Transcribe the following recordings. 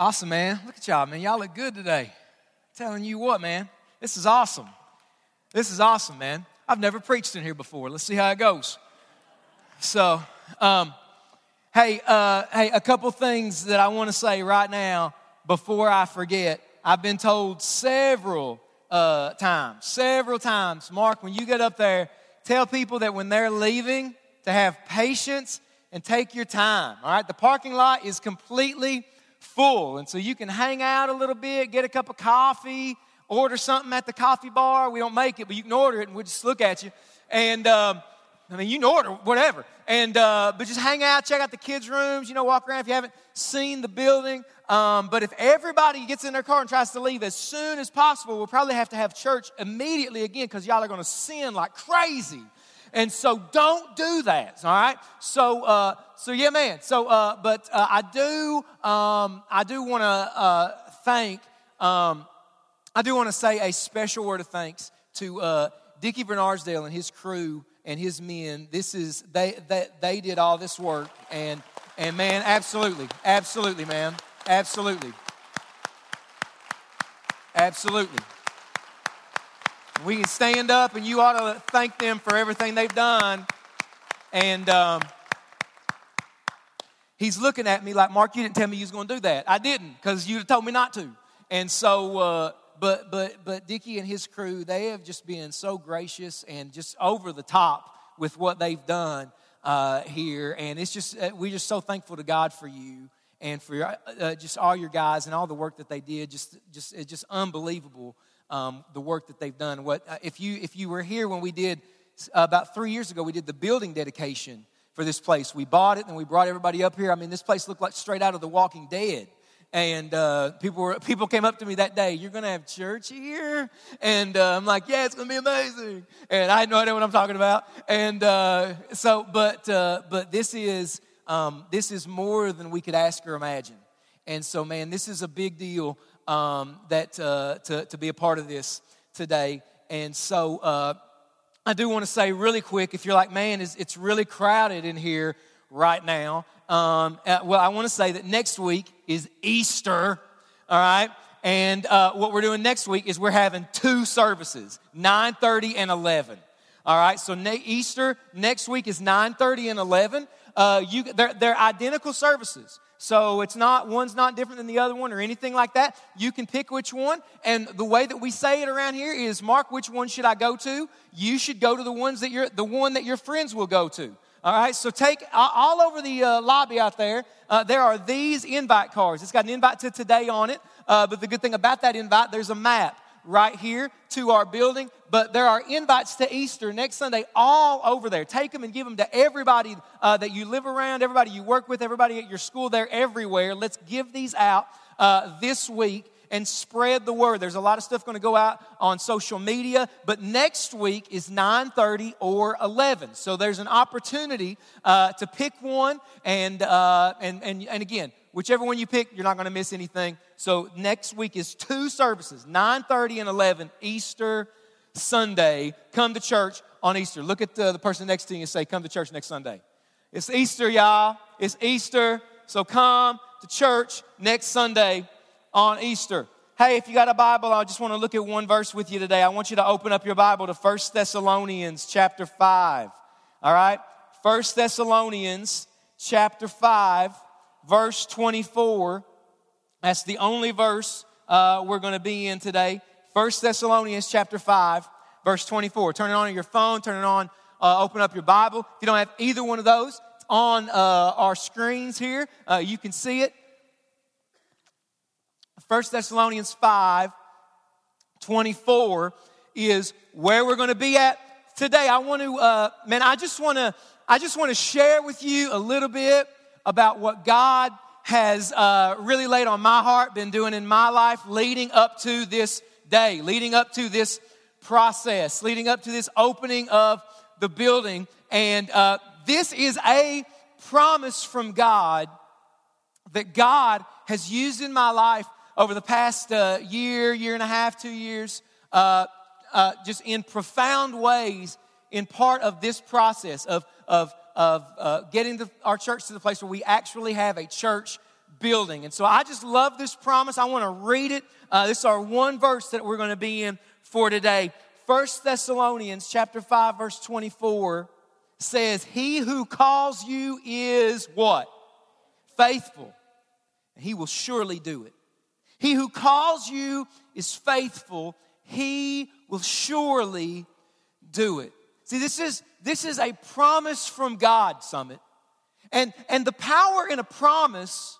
Awesome, man. Look at y'all, man. Y'all look good today. telling you what, man. This is awesome. This is awesome, man. I've never preached in here before. Let's see how it goes. So, um, hey, uh, hey, a couple things that I want to say right now before I forget. I've been told several uh, times, several times, Mark, when you get up there, tell people that when they're leaving to have patience and take your time. All right, the parking lot is completely full. And so you can hang out a little bit, get a cup of coffee, order something at the coffee bar. We don't make it, but you can order it and we'll just look at you. And um, I mean, you can order whatever. And uh, but just hang out, check out the kids' rooms. You know, walk around if you haven't seen the building. Um, but if everybody gets in their car and tries to leave as soon as possible, we'll probably have to have church immediately again because y'all are going to sin like crazy. And so don't do that, all right? So, uh, so yeah, man. So, uh, but uh, I do, um, I do want to uh, thank, um, I do want to say a special word of thanks to uh, Dickie Bernardsdale and his crew and his men. This is they, they they did all this work, and and man, absolutely, absolutely, man, absolutely, absolutely. We can stand up and you ought to thank them for everything they've done. And um, he's looking at me like, Mark, you didn't tell me you was going to do that. I didn't because you told me not to. And so, uh, but but but Dickie and his crew, they have just been so gracious and just over the top with what they've done uh, here. And it's just uh, we're just so thankful to God for you and for uh, uh, just all your guys and all the work that they did. Just just it's just unbelievable um, the work that they've done. What uh, if you if you were here when we did uh, about three years ago? We did the building dedication for this place. We bought it and we brought everybody up here. I mean, this place looked like straight out of The Walking Dead. And uh, people were people came up to me that day. You're gonna have church here, and uh, I'm like, yeah, it's gonna be amazing. And I had no idea what I'm talking about. And uh, so, but uh, but this is um, this is more than we could ask or imagine. And so, man, this is a big deal um, that uh, to, to be a part of this today. And so uh, I do want to say really quick if you're like, man, it's, it's really crowded in here right now. Um, uh, well, I want to say that next week is Easter, all right? And uh, what we're doing next week is we're having two services, 9.30 and 11. All right, so ne- Easter next week is 9.30 and 11. Uh, you, they're, they're identical services. So it's not, one's not different than the other one or anything like that. You can pick which one. And the way that we say it around here is, Mark, which one should I go to? You should go to the ones that you're, the one that your friends will go to. All right, so take all over the uh, lobby out there, uh, there are these invite cards. It's got an invite to today on it, uh, but the good thing about that invite, there's a map right here to our building. But there are invites to Easter next Sunday all over there. Take them and give them to everybody uh, that you live around, everybody you work with, everybody at your school. They're everywhere. Let's give these out uh, this week and spread the word. There's a lot of stuff going to go out on social media, but next week is 9:30 or 11. So there's an opportunity uh, to pick one, and uh, and and and again, whichever one you pick, you're not going to miss anything. So next week is two services, 9:30 and 11, Easter Sunday. Come to church on Easter. Look at the, the person next to you and say, "Come to church next Sunday." It's Easter, y'all. It's Easter. So come to church next Sunday on Easter. Hey, if you got a Bible, I just want to look at one verse with you today. I want you to open up your Bible to 1 Thessalonians chapter 5. All right? 1 Thessalonians chapter 5, verse 24. That's the only verse uh, we're going to be in today. 1 Thessalonians chapter 5, verse 24. Turn it on your phone, turn it on, uh, open up your Bible. If you don't have either one of those, it's on uh, our screens here. Uh, you can see it. 1 Thessalonians 5 24 is where we're going to be at today. I want to, uh, man, I just want to, I just want to share with you a little bit about what God has uh, really laid on my heart, been doing in my life, leading up to this day, leading up to this process, leading up to this opening of the building. And uh, this is a promise from God that God has used in my life over the past uh, year, year and a half, two years, uh, uh, just in profound ways, in part of this process of, of, of uh, getting the, our church to the place where we actually have a church building. And so I just love this promise. I want to read it. Uh, this is our one verse that we're going to be in for today. First Thessalonians chapter 5 verse 24 says, "He who calls you is what? Faithful. And he will surely do it. He who calls you is faithful. He will surely do it." See, this is this is a promise from God, Summit. And and the power in a promise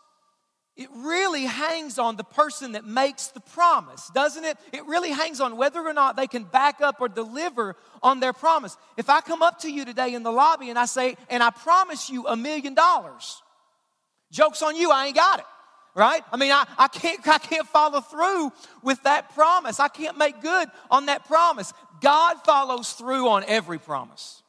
it really hangs on the person that makes the promise, doesn't it? It really hangs on whether or not they can back up or deliver on their promise. If I come up to you today in the lobby and I say, and I promise you a million dollars, joke's on you, I ain't got it. Right? I mean, I, I, can't, I can't follow through with that promise. I can't make good on that promise. God follows through on every promise.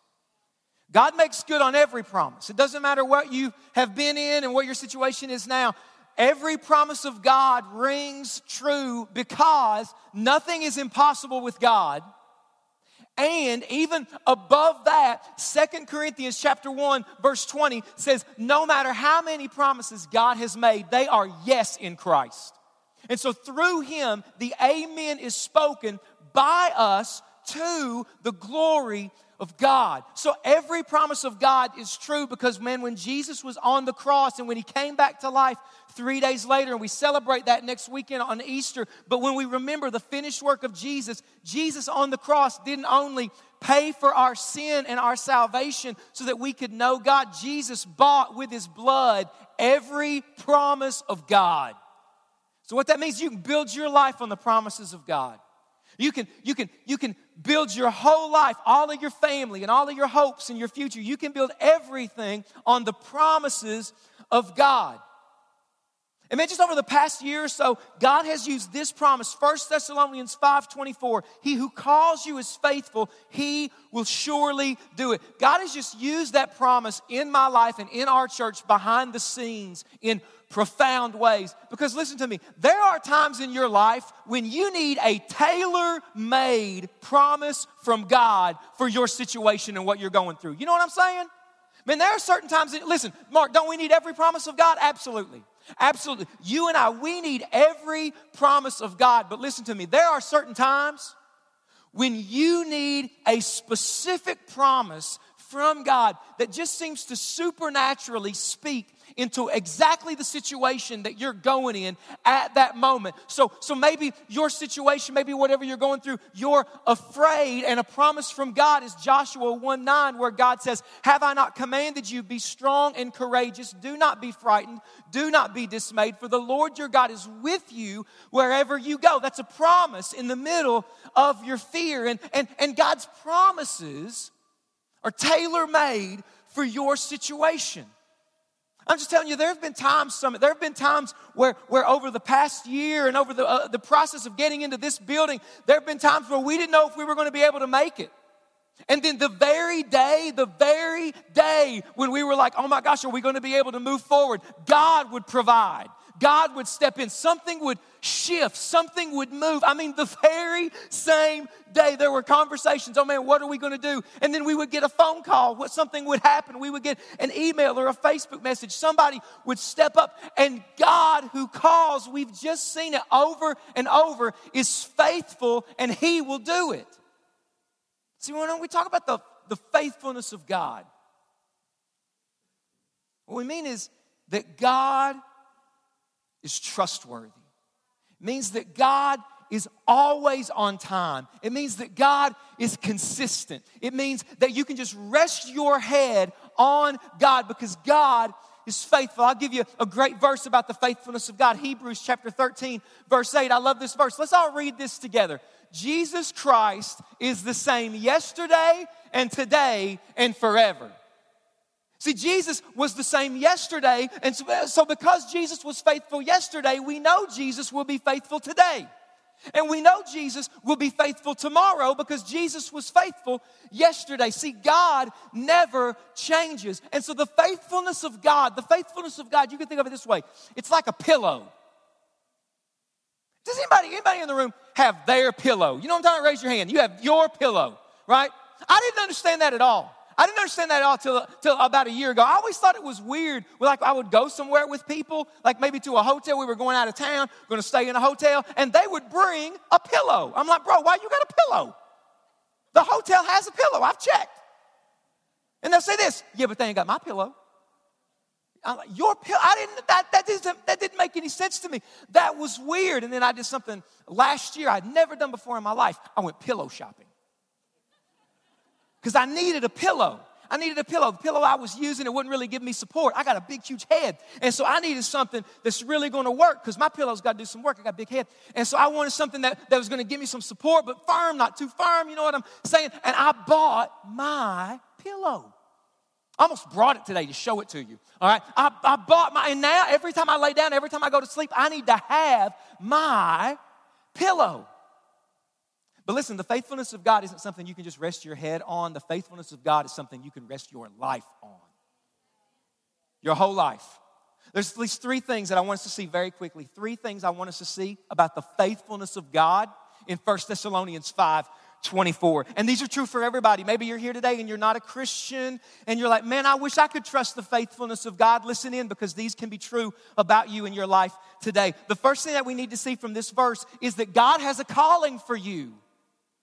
God makes good on every promise. It doesn't matter what you have been in and what your situation is now. Every promise of God rings true because nothing is impossible with God. And even above that, Second Corinthians chapter 1 verse 20 says no matter how many promises God has made, they are yes in Christ. And so through him the amen is spoken by us to the glory of God. So every promise of God is true because, man, when Jesus was on the cross and when he came back to life three days later, and we celebrate that next weekend on Easter, but when we remember the finished work of Jesus, Jesus on the cross didn't only pay for our sin and our salvation so that we could know God, Jesus bought with his blood every promise of God. So, what that means, you can build your life on the promises of God. You can, you can, you can build your whole life, all of your family, and all of your hopes and your future. You can build everything on the promises of God. And man, just over the past year or so, God has used this promise, 1 Thessalonians 5:24. He who calls you is faithful, he will surely do it. God has just used that promise in my life and in our church behind the scenes in profound ways. Because listen to me, there are times in your life when you need a tailor made promise from God for your situation and what you're going through. You know what I'm saying? Man, there are certain times, listen, Mark, don't we need every promise of God? Absolutely. Absolutely. You and I, we need every promise of God. But listen to me, there are certain times when you need a specific promise from God that just seems to supernaturally speak into exactly the situation that you're going in at that moment. So, so maybe your situation, maybe whatever you're going through, you're afraid, and a promise from God is Joshua 1 9, where God says, Have I not commanded you, be strong and courageous? Do not be frightened, do not be dismayed, for the Lord your God is with you wherever you go. That's a promise in the middle of your fear. And, and, and God's promises are tailor made for your situation. I'm just telling you, there have been times, some, there have been times where, where over the past year and over the, uh, the process of getting into this building, there have been times where we didn't know if we were going to be able to make it. And then the very day, the very day when we were like, oh my gosh, are we going to be able to move forward? God would provide. God would step in. Something would shift. Something would move. I mean, the very same day there were conversations. Oh man, what are we going to do? And then we would get a phone call. What something would happen. We would get an email or a Facebook message. Somebody would step up. And God, who calls, we've just seen it over and over, is faithful, and He will do it. See, when we talk about the, the faithfulness of God, what we mean is that God is trustworthy. It means that God is always on time. It means that God is consistent. It means that you can just rest your head on God because God is faithful. I'll give you a great verse about the faithfulness of God. Hebrews chapter 13, verse 8. I love this verse. Let's all read this together. Jesus Christ is the same yesterday and today and forever. See, Jesus was the same yesterday, and so, because Jesus was faithful yesterday, we know Jesus will be faithful today. And we know Jesus will be faithful tomorrow because Jesus was faithful yesterday. See, God never changes. And so the faithfulness of God, the faithfulness of God, you can think of it this way it's like a pillow. Does anybody, anybody in the room have their pillow? You know what I'm talking about? Raise your hand. You have your pillow, right? I didn't understand that at all. I didn't understand that at all till, till about a year ago. I always thought it was weird. Like I would go somewhere with people, like maybe to a hotel. We were going out of town, going to stay in a hotel, and they would bring a pillow. I'm like, bro, why you got a pillow? The hotel has a pillow. I've checked. And they'll say this, yeah, but they ain't got my pillow. I'm like, your pillow? I didn't, that, that, didn't, that didn't make any sense to me. That was weird. And then I did something last year I'd never done before in my life. I went pillow shopping. Because I needed a pillow. I needed a pillow. The pillow I was using, it wouldn't really give me support. I got a big, huge head. And so I needed something that's really going to work because my pillow's got to do some work. I got a big head. And so I wanted something that, that was going to give me some support, but firm, not too firm. You know what I'm saying? And I bought my pillow. I almost brought it today to show it to you. All right. I, I bought my, and now every time I lay down, every time I go to sleep, I need to have my pillow. But listen, the faithfulness of God isn't something you can just rest your head on. The faithfulness of God is something you can rest your life on. Your whole life. There's at least three things that I want us to see very quickly. Three things I want us to see about the faithfulness of God in 1 Thessalonians 5 24. And these are true for everybody. Maybe you're here today and you're not a Christian and you're like, man, I wish I could trust the faithfulness of God. Listen in because these can be true about you in your life today. The first thing that we need to see from this verse is that God has a calling for you.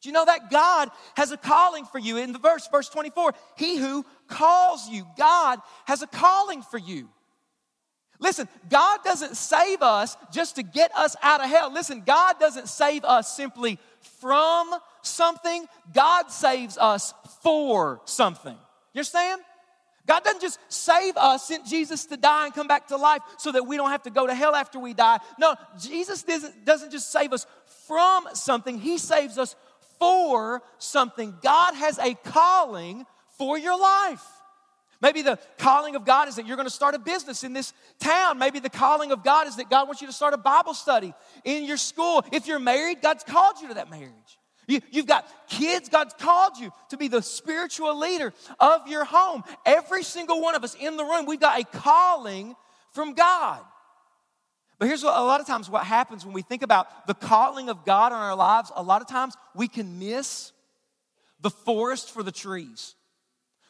You know that God has a calling for you? In the verse, verse 24, He who calls you, God has a calling for you. Listen, God doesn't save us just to get us out of hell. Listen, God doesn't save us simply from something, God saves us for something. You understand? God doesn't just save us, sent Jesus to die and come back to life so that we don't have to go to hell after we die. No, Jesus doesn't, doesn't just save us from something, He saves us for something. God has a calling for your life. Maybe the calling of God is that you're going to start a business in this town. Maybe the calling of God is that God wants you to start a Bible study in your school. If you're married, God's called you to that marriage. You, have got kids, God's called you to be the spiritual leader of your home. Every single one of us in the room, we've got a calling from God. But here's what a lot of times what happens when we think about the calling of God on our lives, a lot of times we can miss the forest for the trees.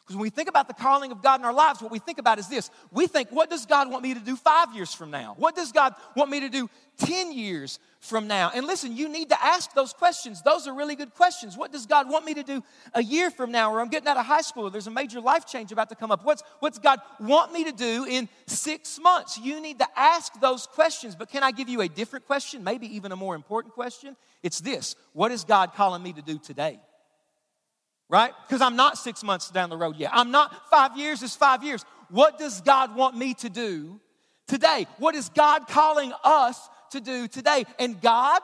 Because when we think about the calling of God in our lives, what we think about is this. We think, what does God want me to do five years from now? What does God want me to do 10 years from now? And listen, you need to ask those questions. Those are really good questions. What does God want me to do a year from now? Or I'm getting out of high school, there's a major life change about to come up. What's, what's God want me to do in six months? You need to ask those questions. But can I give you a different question? Maybe even a more important question? It's this What is God calling me to do today? Right? Because I'm not six months down the road yet. I'm not five years is five years. What does God want me to do today? What is God calling us to do today? And God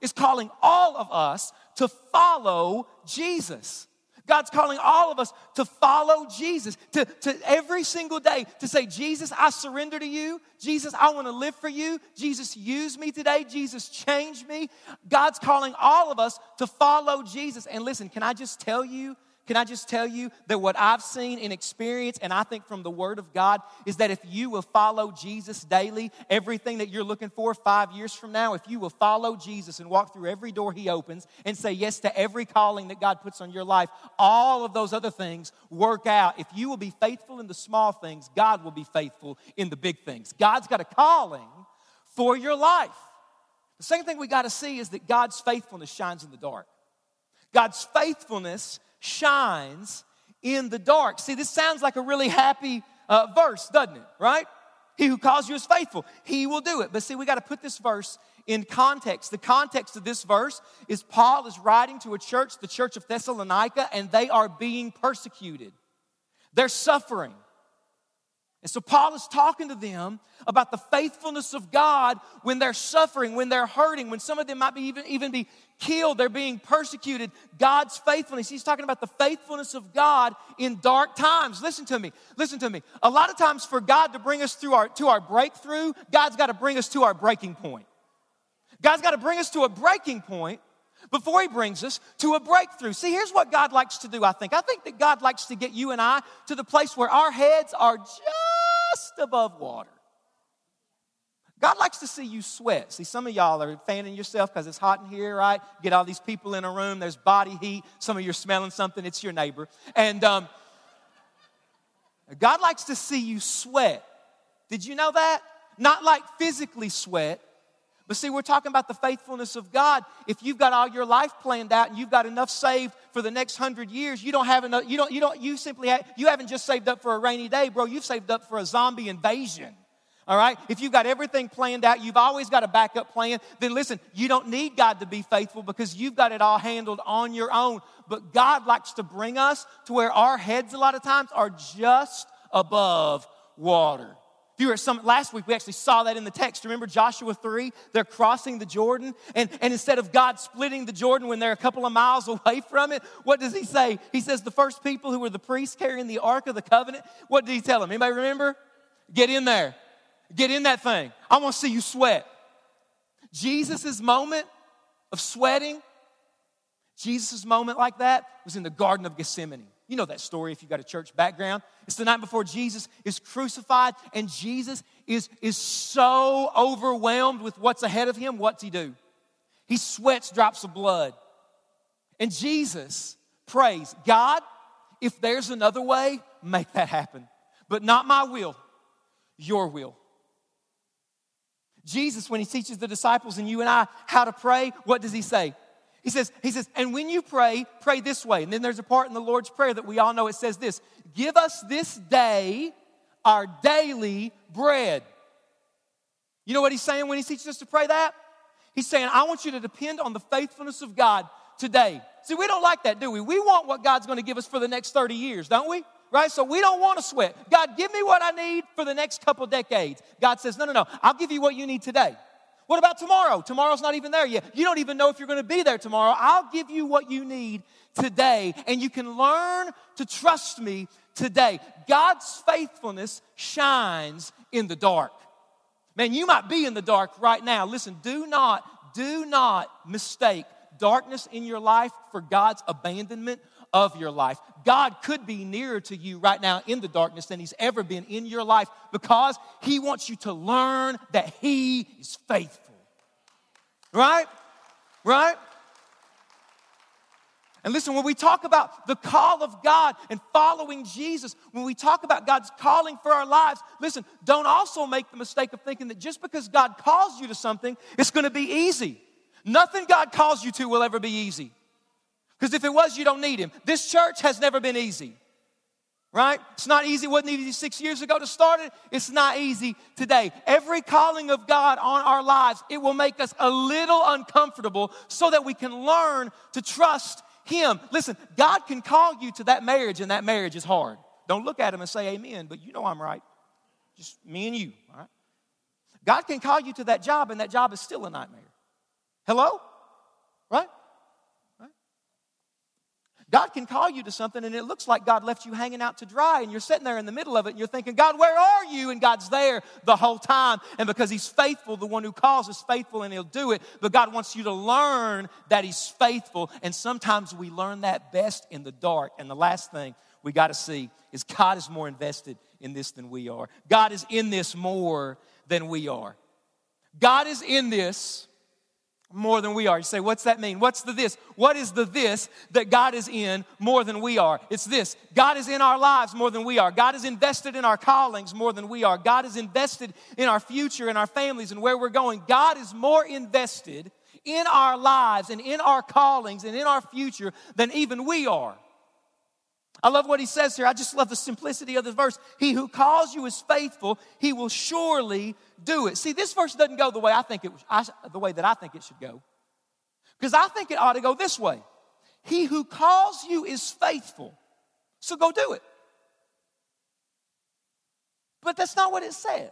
is calling all of us to follow Jesus. God's calling all of us to follow Jesus, to, to every single day to say, Jesus, I surrender to you. Jesus, I want to live for you. Jesus, use me today. Jesus, change me. God's calling all of us to follow Jesus. And listen, can I just tell you can I just tell you that what I've seen in experience, and I think from the Word of God, is that if you will follow Jesus daily, everything that you're looking for five years from now, if you will follow Jesus and walk through every door He opens and say yes to every calling that God puts on your life, all of those other things work out. If you will be faithful in the small things, God will be faithful in the big things. God's got a calling for your life. The second thing we got to see is that God's faithfulness shines in the dark. God's faithfulness shines in the dark. See, this sounds like a really happy uh, verse, doesn't it? Right? He who calls you is faithful. He will do it. But see, we got to put this verse in context. The context of this verse is Paul is writing to a church, the church of Thessalonica, and they are being persecuted. They're suffering. And so Paul is talking to them about the faithfulness of God when they're suffering, when they're hurting, when some of them might be even, even be killed, they're being persecuted. God's faithfulness. He's talking about the faithfulness of God in dark times. Listen to me. Listen to me. A lot of times for God to bring us through our to our breakthrough, God's got to bring us to our breaking point. God's got to bring us to a breaking point before he brings us to a breakthrough. See, here's what God likes to do, I think. I think that God likes to get you and I to the place where our heads are just above water. God likes to see you sweat. See, some of y'all are fanning yourself because it's hot in here, right? Get all these people in a room, there's body heat. Some of you are smelling something, it's your neighbor. And, um, God likes to see you sweat. Did you know that? Not like physically sweat, but see, we're talking about the faithfulness of God. If you've got all your life planned out and you've got enough saved for the next hundred years, you don't have enough, you don't, you don't, you simply have, you haven't just saved up for a rainy day, bro. You've saved up for a zombie invasion. All right? If you've got everything planned out, you've always got a backup plan, then listen, you don't need God to be faithful because you've got it all handled on your own. But God likes to bring us to where our heads, a lot of times, are just above water. You were some last week, we actually saw that in the text. Remember Joshua 3? They're crossing the Jordan, and, and instead of God splitting the Jordan when they're a couple of miles away from it, what does he say? He says the first people who were the priests carrying the Ark of the Covenant, what did he tell them? Anybody remember? Get in there. Get in that thing. I want to see you sweat. Jesus' moment of sweating, Jesus' moment like that was in the Garden of Gethsemane. You know that story if you've got a church background. It's the night before Jesus is crucified, and Jesus is, is so overwhelmed with what's ahead of him. What's he do? He sweats drops of blood. And Jesus prays, God, if there's another way, make that happen. But not my will, your will. Jesus, when he teaches the disciples and you and I how to pray, what does he say? He says, he says, and when you pray, pray this way. And then there's a part in the Lord's Prayer that we all know. It says this Give us this day our daily bread. You know what he's saying when he teaches us to pray that? He's saying, I want you to depend on the faithfulness of God today. See, we don't like that, do we? We want what God's going to give us for the next 30 years, don't we? right? So we don't want to sweat. God, give me what I need for the next couple decades. God says, no, no, no, I'll give you what you need today. What about tomorrow? Tomorrow's not even there yet. You don't even know if you're going to be there tomorrow. I'll give you what you need today, and you can learn to trust me today. God's faithfulness shines in the dark. Man, you might be in the dark right now. Listen, do not, do not mistake darkness in your life for God's abandonment of your life. God could be nearer to you right now in the darkness than He's ever been in your life because He wants you to learn that He is faithful. Right? Right? And listen, when we talk about the call of God and following Jesus, when we talk about God's calling for our lives, listen, don't also make the mistake of thinking that just because God calls you to something, it's going to be easy. Nothing God calls you to will ever be easy. Because if it was, you don't need him. This church has never been easy, right? It's not easy. It wasn't easy six years ago to start it. It's not easy today. Every calling of God on our lives, it will make us a little uncomfortable so that we can learn to trust him. Listen, God can call you to that marriage, and that marriage is hard. Don't look at him and say amen, but you know I'm right. Just me and you, all right? God can call you to that job, and that job is still a nightmare. Hello? Right? God can call you to something and it looks like God left you hanging out to dry and you're sitting there in the middle of it and you're thinking, God, where are you? And God's there the whole time. And because He's faithful, the one who calls is faithful and He'll do it. But God wants you to learn that He's faithful. And sometimes we learn that best in the dark. And the last thing we got to see is God is more invested in this than we are. God is in this more than we are. God is in this more than we are. You say, what's that mean? What's the this? What is the this that God is in more than we are? It's this God is in our lives more than we are. God is invested in our callings more than we are. God is invested in our future and our families and where we're going. God is more invested in our lives and in our callings and in our future than even we are. I love what he says here. I just love the simplicity of the verse. He who calls you is faithful, he will surely do it. See, this verse doesn't go the way I think it I, the way that I think it should go. Because I think it ought to go this way. He who calls you is faithful. So go do it. But that's not what it says.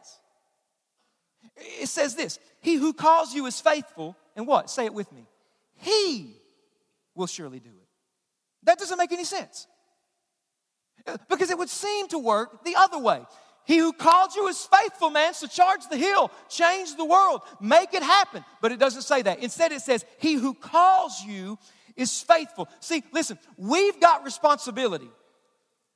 It says this He who calls you is faithful, and what? Say it with me. He will surely do it. That doesn't make any sense. Because it would seem to work the other way. He who called you is faithful, man. So charge the hill, change the world, make it happen. But it doesn't say that. Instead, it says, He who calls you is faithful. See, listen, we've got responsibility.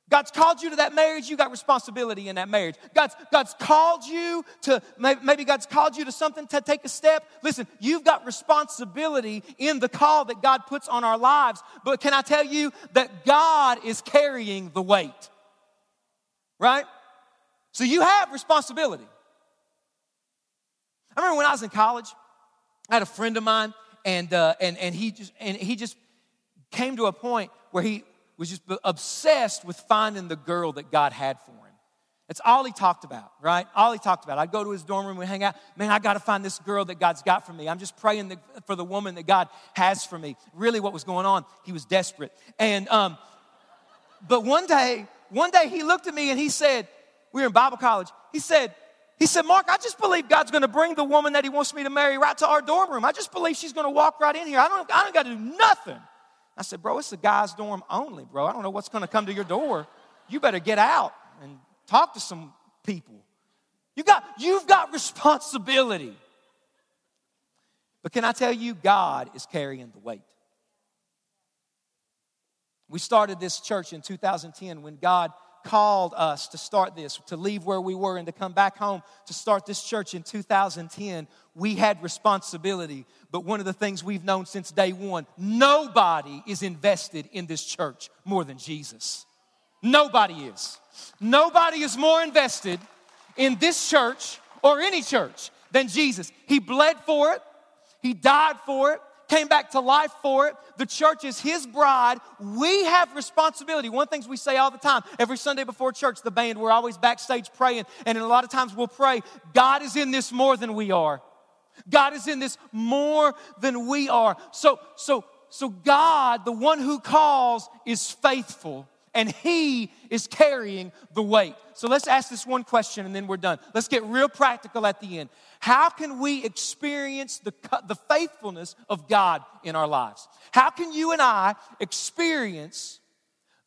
God's called you to that marriage, you got responsibility in that marriage. God's, God's called you to, maybe God's called you to something to take a step. Listen, you've got responsibility in the call that God puts on our lives. But can I tell you that God is carrying the weight? Right? So you have responsibility. I remember when I was in college, I had a friend of mine, and, uh, and, and, he just, and he just came to a point where he was just obsessed with finding the girl that God had for him. That's all he talked about, right? All he talked about. I'd go to his dorm room, we hang out. Man, I got to find this girl that God's got for me. I'm just praying for the woman that God has for me. Really, what was going on? He was desperate. And, um, but one day, one day he looked at me and he said, we were in Bible college. He said, he said, Mark, I just believe God's going to bring the woman that He wants me to marry right to our dorm room. I just believe she's going to walk right in here. I don't, I don't got to do nothing. I said, Bro, it's a guy's dorm only, bro. I don't know what's going to come to your door. You better get out and talk to some people. You got, you've got responsibility. But can I tell you, God is carrying the weight. We started this church in 2010 when God called us to start this, to leave where we were and to come back home to start this church in 2010, we had responsibility. But one of the things we've known since day one nobody is invested in this church more than Jesus. Nobody is. Nobody is more invested in this church or any church than Jesus. He bled for it, He died for it, came back to life for it. The church is his bride. We have responsibility. One of the things we say all the time, every Sunday before church, the band, we're always backstage praying. And a lot of times we'll pray, God is in this more than we are. God is in this more than we are. So, so, so God, the one who calls, is faithful and He is carrying the weight. So let's ask this one question and then we're done. Let's get real practical at the end. How can we experience the, the faithfulness of God in our lives? How can you and I experience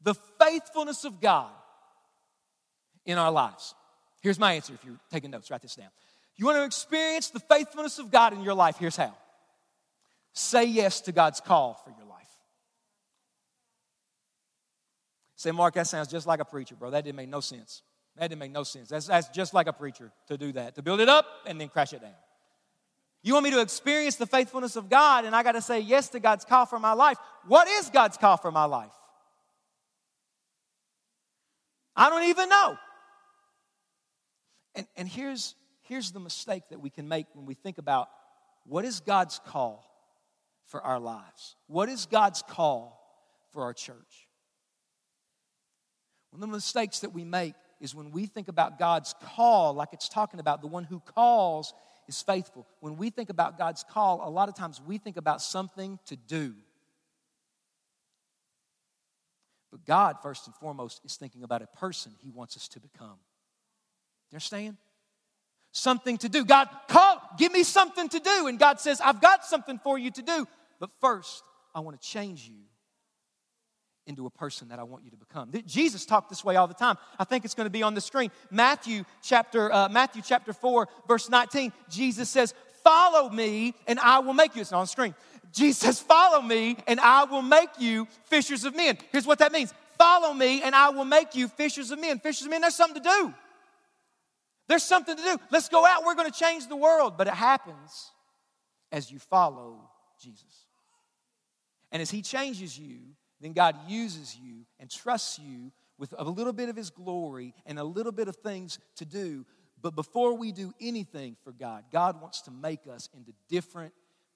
the faithfulness of God in our lives? Here's my answer if you're taking notes, write this down. You want to experience the faithfulness of God in your life? Here's how say yes to God's call for your life. Say, Mark, that sounds just like a preacher, bro. That didn't make no sense. That didn't make no sense. That's, that's just like a preacher to do that, to build it up and then crash it down. You want me to experience the faithfulness of God, and I got to say yes to God's call for my life. What is God's call for my life? I don't even know. And, and here's, here's the mistake that we can make when we think about what is God's call for our lives? What is God's call for our church? One of the mistakes that we make is when we think about God's call, like it's talking about, the one who calls is faithful. When we think about God's call, a lot of times we think about something to do. But God, first and foremost, is thinking about a person He wants us to become. You understand? Something to do. God, call, give me something to do. And God says, I've got something for you to do. But first, I want to change you into a person that I want you to become. Jesus talked this way all the time. I think it's going to be on the screen. Matthew chapter uh, Matthew chapter 4 verse 19. Jesus says, "Follow me and I will make you." It's not on the screen. Jesus says, "Follow me and I will make you fishers of men." Here's what that means. Follow me and I will make you fishers of men. Fishers of men, there's something to do. There's something to do. Let's go out. We're going to change the world, but it happens as you follow Jesus. And as he changes you, then God uses you and trusts you with a little bit of His glory and a little bit of things to do. But before we do anything for God, God wants to make us into different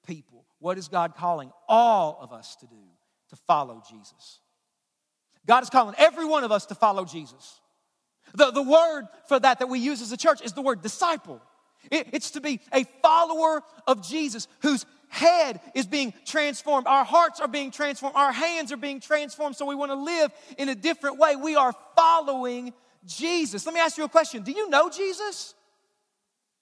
people. What is God calling all of us to do? To follow Jesus. God is calling every one of us to follow Jesus. The, the word for that that we use as a church is the word disciple. It, it's to be a follower of Jesus whose head is being transformed. Our hearts are being transformed. Our hands are being transformed. So we want to live in a different way. We are following Jesus. Let me ask you a question Do you know Jesus?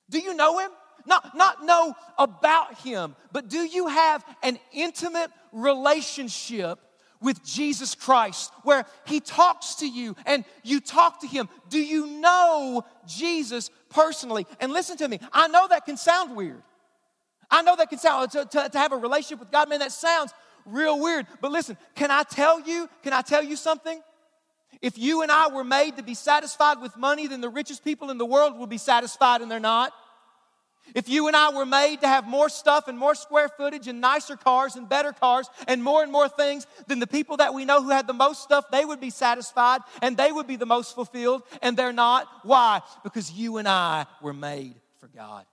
Do you know him? Not, not know about him, but do you have an intimate relationship with Jesus Christ where he talks to you and you talk to him? Do you know Jesus personally? And listen to me, I know that can sound weird. I know that can sound, to, to, to have a relationship with God, man, that sounds real weird. But listen, can I tell you, can I tell you something? If you and I were made to be satisfied with money, then the richest people in the world will be satisfied and they're not. If you and I were made to have more stuff and more square footage and nicer cars and better cars and more and more things than the people that we know who had the most stuff, they would be satisfied and they would be the most fulfilled, and they're not. Why? Because you and I were made for God.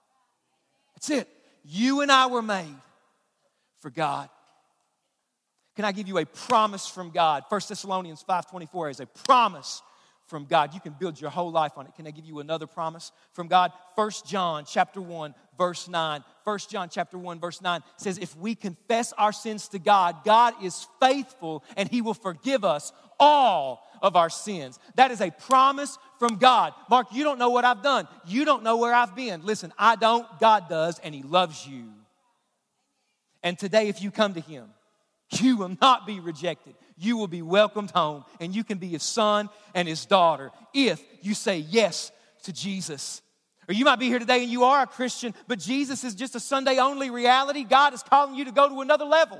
That's it. You and I were made for God. Can I give you a promise from God? 1 Thessalonians 5:24 is a promise from God. You can build your whole life on it. Can I give you another promise from God? 1 John chapter 1 verse 9. 1 John chapter 1 verse 9 says if we confess our sins to God, God is faithful and he will forgive us all of our sins. That is a promise from God. Mark, you don't know what I've done. You don't know where I've been. Listen, I don't, God does, and he loves you. And today if you come to him, you will not be rejected you will be welcomed home and you can be his son and his daughter if you say yes to Jesus. Or you might be here today and you are a Christian, but Jesus is just a Sunday only reality. God is calling you to go to another level.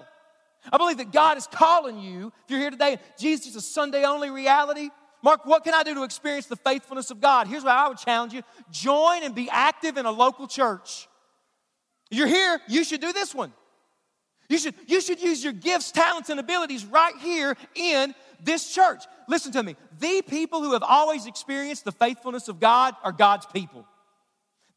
I believe that God is calling you, if you're here today, Jesus is a Sunday only reality. Mark, what can I do to experience the faithfulness of God? Here's what I would challenge you join and be active in a local church. You're here, you should do this one. You should, you should use your gifts, talents, and abilities right here in this church. Listen to me. The people who have always experienced the faithfulness of God are God's people.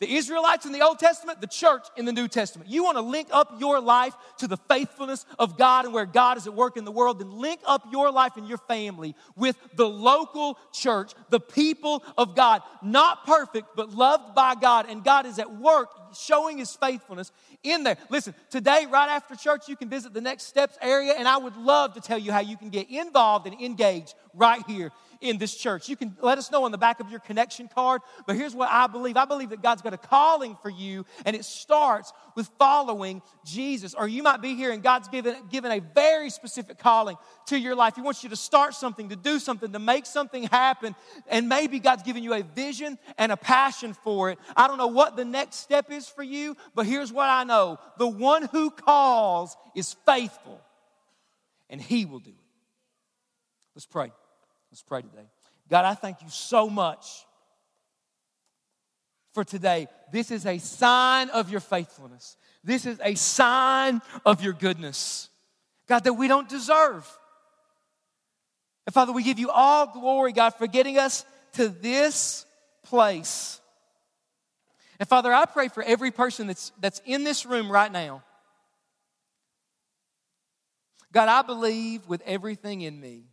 The Israelites in the Old Testament, the church in the New Testament. You want to link up your life to the faithfulness of God and where God is at work in the world, then link up your life and your family with the local church, the people of God. Not perfect, but loved by God, and God is at work showing his faithfulness in there. Listen, today, right after church, you can visit the Next Steps area, and I would love to tell you how you can get involved and engaged right here in this church. You can let us know on the back of your connection card, but here's what I believe I believe that God's got a calling for you, and it starts with following Jesus. Or you might be here and God's given, given a very specific calling to your life. He wants you to start something, to do something, to make something happen, and maybe God's given you a vision and a passion for it. I don't know what the next step is for you, but here's what I know the one who calls is faithful, and He will do it. Let's pray. Let's pray today. God, I thank you so much for today. This is a sign of your faithfulness. This is a sign of your goodness. God, that we don't deserve. And Father, we give you all glory, God, for getting us to this place. And Father, I pray for every person that's, that's in this room right now. God, I believe with everything in me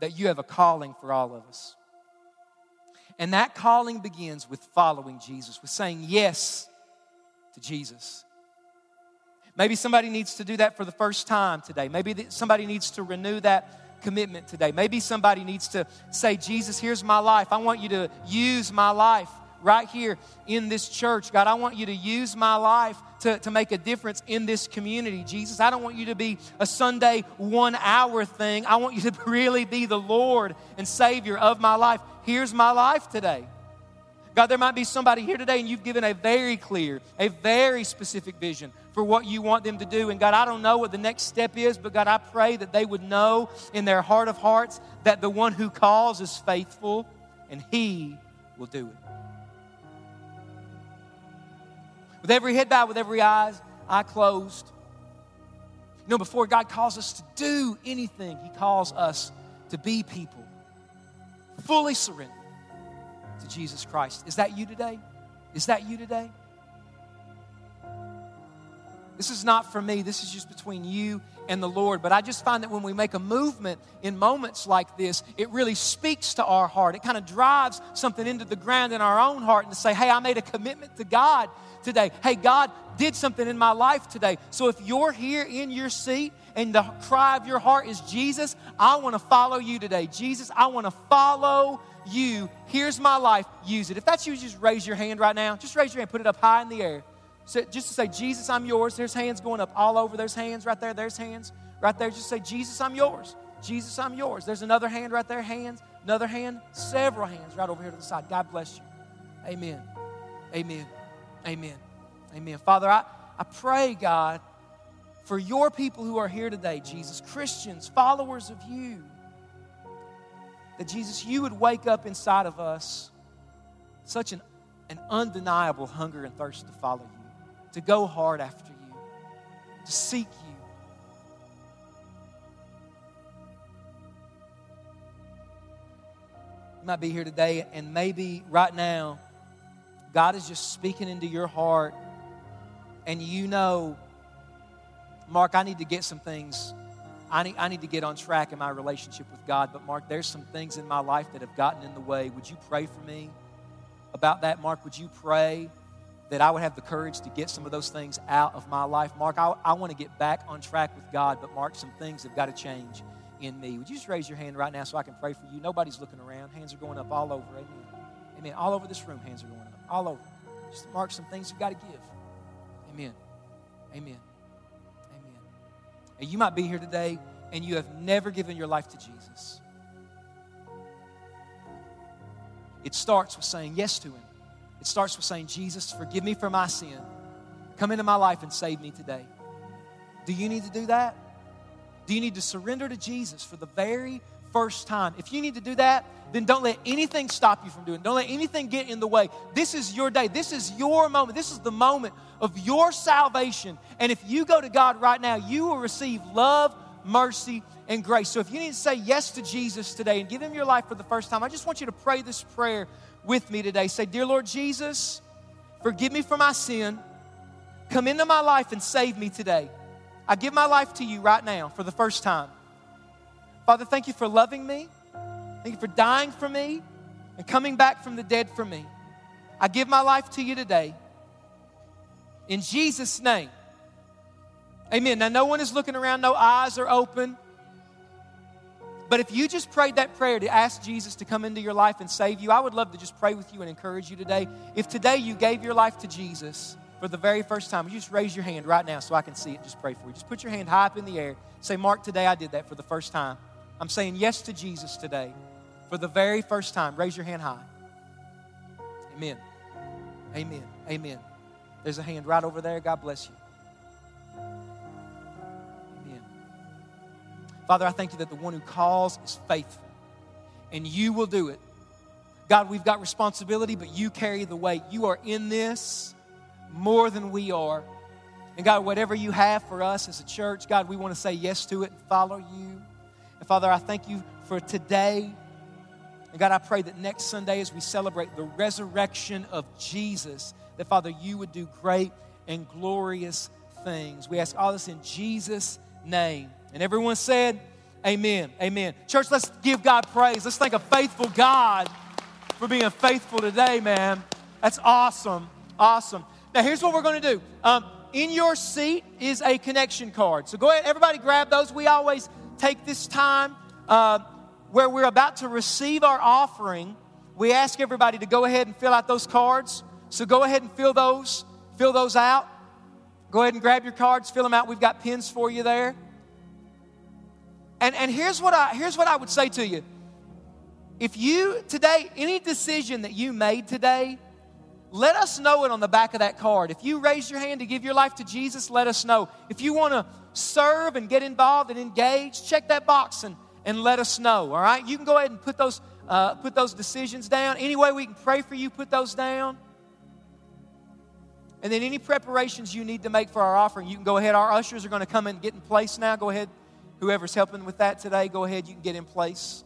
that you have a calling for all of us. And that calling begins with following Jesus, with saying yes to Jesus. Maybe somebody needs to do that for the first time today. Maybe somebody needs to renew that commitment today. Maybe somebody needs to say, Jesus, here's my life. I want you to use my life right here in this church. God, I want you to use my life to, to make a difference in this community. Jesus, I don't want you to be a Sunday one hour thing. I want you to really be the Lord and Savior of my life. Here's my life today. God, there might be somebody here today and you've given a very clear, a very specific vision for what you want them to do. And God, I don't know what the next step is, but God, I pray that they would know in their heart of hearts that the one who calls is faithful and he will do it. With every head bowed, with every eyes, eye closed. You know, before God calls us to do anything, He calls us to be people fully surrendered to Jesus Christ. Is that you today? Is that you today? This is not for me. This is just between you and the Lord. But I just find that when we make a movement in moments like this, it really speaks to our heart. It kind of drives something into the ground in our own heart and to say, hey, I made a commitment to God today. Hey, God did something in my life today. So if you're here in your seat and the cry of your heart is, Jesus, I want to follow you today. Jesus, I want to follow you. Here's my life. Use it. If that's you, just raise your hand right now. Just raise your hand, put it up high in the air. So just to say, Jesus, I'm yours. There's hands going up all over. There's hands right there. There's hands right there. Just say, Jesus, I'm yours. Jesus, I'm yours. There's another hand right there. Hands. Another hand. Several hands right over here to the side. God bless you. Amen. Amen. Amen. Amen. Father, I, I pray, God, for your people who are here today, Jesus, Christians, followers of you, that Jesus, you would wake up inside of us such an an undeniable hunger and thirst to follow you, to go hard after you, to seek you. You might be here today, and maybe right now, God is just speaking into your heart, and you know, Mark, I need to get some things I need, I need to get on track in my relationship with God. But, Mark, there's some things in my life that have gotten in the way. Would you pray for me about that, Mark? Would you pray that I would have the courage to get some of those things out of my life? Mark, I, I want to get back on track with God, but, Mark, some things have got to change in me. Would you just raise your hand right now so I can pray for you? Nobody's looking around. Hands are going up all over. Amen. Amen. All over this room, hands are going up. All over. Just mark some things you've got to give. Amen. Amen. Amen. And you might be here today and you have never given your life to Jesus. It starts with saying yes to Him. It starts with saying, Jesus, forgive me for my sin. Come into my life and save me today. Do you need to do that? Do you need to surrender to Jesus for the very first time? If you need to do that, then don't let anything stop you from doing it. Don't let anything get in the way. This is your day. This is your moment. This is the moment of your salvation. And if you go to God right now, you will receive love, mercy, and grace. So if you need to say yes to Jesus today and give him your life for the first time, I just want you to pray this prayer with me today. Say, Dear Lord Jesus, forgive me for my sin. Come into my life and save me today. I give my life to you right now for the first time. Father, thank you for loving me. Thank you for dying for me and coming back from the dead for me. I give my life to you today. In Jesus' name. Amen. Now, no one is looking around, no eyes are open. But if you just prayed that prayer to ask Jesus to come into your life and save you, I would love to just pray with you and encourage you today. If today you gave your life to Jesus for the very first time, you just raise your hand right now so I can see it. Just pray for you. Just put your hand high up in the air. Say, Mark, today I did that for the first time. I'm saying yes to Jesus today for the very first time. Raise your hand high. Amen. Amen. Amen. There's a hand right over there. God bless you. Father, I thank you that the one who calls is faithful, and you will do it. God, we've got responsibility, but you carry the weight. You are in this more than we are. And God, whatever you have for us as a church, God, we want to say yes to it and follow you. And Father, I thank you for today. And God, I pray that next Sunday, as we celebrate the resurrection of Jesus, that, Father, you would do great and glorious things. We ask all this in Jesus' name. And everyone said, Amen. Amen. Church, let's give God praise. Let's thank a faithful God for being faithful today, man. That's awesome. Awesome. Now, here's what we're going to do. Um, in your seat is a connection card. So go ahead, everybody grab those. We always take this time uh, where we're about to receive our offering. We ask everybody to go ahead and fill out those cards. So go ahead and fill those, fill those out. Go ahead and grab your cards, fill them out. We've got pins for you there. And, and here's, what I, here's what I would say to you. If you today, any decision that you made today, let us know it on the back of that card. If you raise your hand to give your life to Jesus, let us know. If you want to serve and get involved and engage, check that box and, and let us know. All right? You can go ahead and put those, uh, put those decisions down. Any way we can pray for you, put those down. And then any preparations you need to make for our offering, you can go ahead. Our ushers are going to come and get in place now. Go ahead. Whoever's helping with that today, go ahead. You can get in place.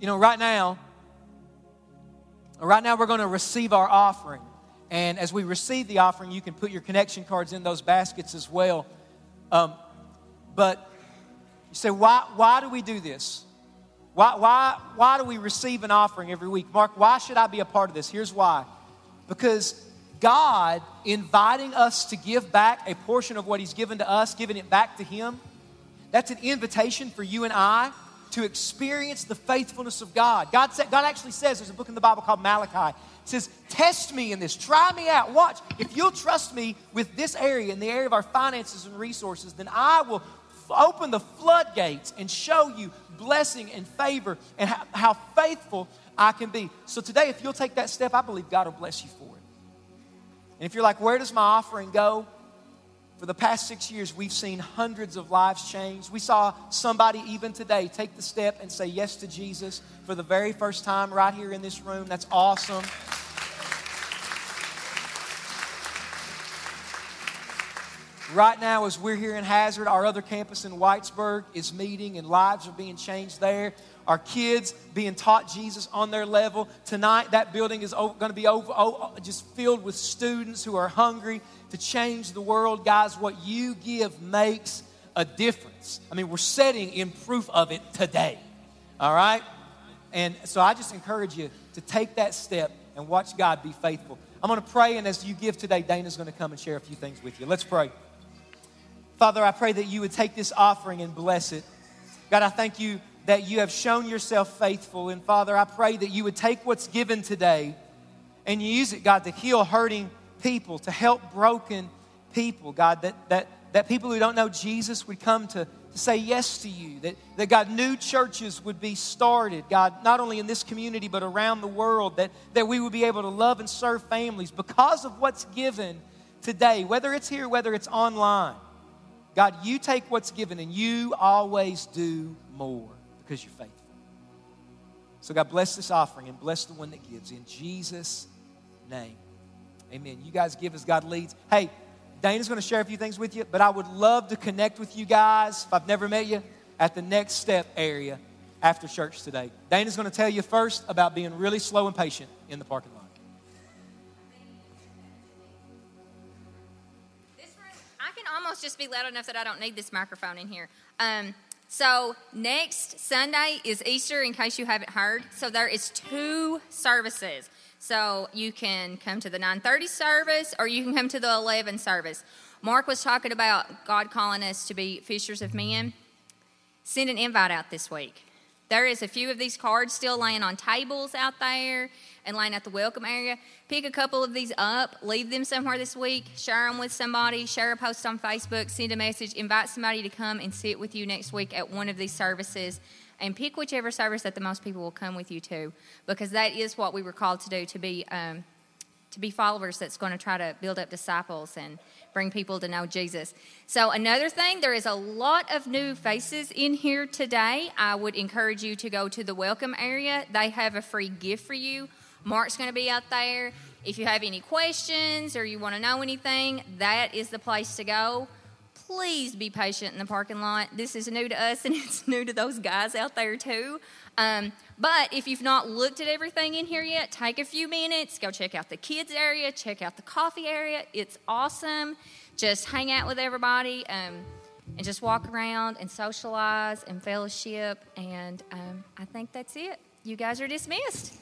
You know, right now, right now we're going to receive our offering. And as we receive the offering, you can put your connection cards in those baskets as well. Um, but you say, why, why do we do this? Why, why, why do we receive an offering every week? Mark, why should I be a part of this? Here's why. Because God inviting us to give back a portion of what He's given to us, giving it back to Him, that's an invitation for you and I to experience the faithfulness of God. God, said, God actually says, there's a book in the Bible called Malachi It says, Test me in this, try me out. Watch, if you'll trust me with this area, in the area of our finances and resources, then I will open the floodgates and show you blessing and favor and how, how faithful I can be. So today, if you'll take that step, I believe God will bless you for it. And if you're like, where does my offering go? For the past six years, we've seen hundreds of lives change. We saw somebody even today take the step and say yes to Jesus for the very first time right here in this room. That's awesome. Right now, as we're here in Hazard, our other campus in Whitesburg is meeting and lives are being changed there. Our kids being taught Jesus on their level. Tonight, that building is going to be over, just filled with students who are hungry to change the world. Guys, what you give makes a difference. I mean, we're setting in proof of it today. All right? And so I just encourage you to take that step and watch God be faithful. I'm going to pray, and as you give today, Dana's going to come and share a few things with you. Let's pray. Father, I pray that you would take this offering and bless it. God, I thank you that you have shown yourself faithful. And Father, I pray that you would take what's given today and use it, God, to heal hurting people, to help broken people, God, that, that, that people who don't know Jesus would come to, to say yes to you, that, that God, new churches would be started, God, not only in this community, but around the world, that, that we would be able to love and serve families because of what's given today, whether it's here, whether it's online. God, you take what's given and you always do more because you're faithful. So, God, bless this offering and bless the one that gives. In Jesus' name. Amen. You guys give as God leads. Hey, Dana's going to share a few things with you, but I would love to connect with you guys, if I've never met you, at the next step area after church today. Dana's going to tell you first about being really slow and patient in the parking lot. Almost just be loud enough that I don't need this microphone in here. Um, so next Sunday is Easter, in case you haven't heard. So there is two services. So you can come to the 9:30 service, or you can come to the 11 service. Mark was talking about God calling us to be fishers of men. Send an invite out this week. There is a few of these cards still laying on tables out there and laying at the welcome area. Pick a couple of these up, leave them somewhere this week, share them with somebody, share a post on Facebook, send a message, invite somebody to come and sit with you next week at one of these services. And pick whichever service that the most people will come with you to, because that is what we were called to do to be um, to be followers that's going to try to build up disciples and bring people to know Jesus. So, another thing, there is a lot of new faces in here today. I would encourage you to go to the welcome area. They have a free gift for you. Mark's going to be out there. If you have any questions or you want to know anything, that is the place to go. Please be patient in the parking lot. This is new to us and it's new to those guys out there too. Um, but if you've not looked at everything in here yet, take a few minutes, go check out the kids area, check out the coffee area. It's awesome. Just hang out with everybody um, and just walk around and socialize and fellowship. And um, I think that's it. You guys are dismissed.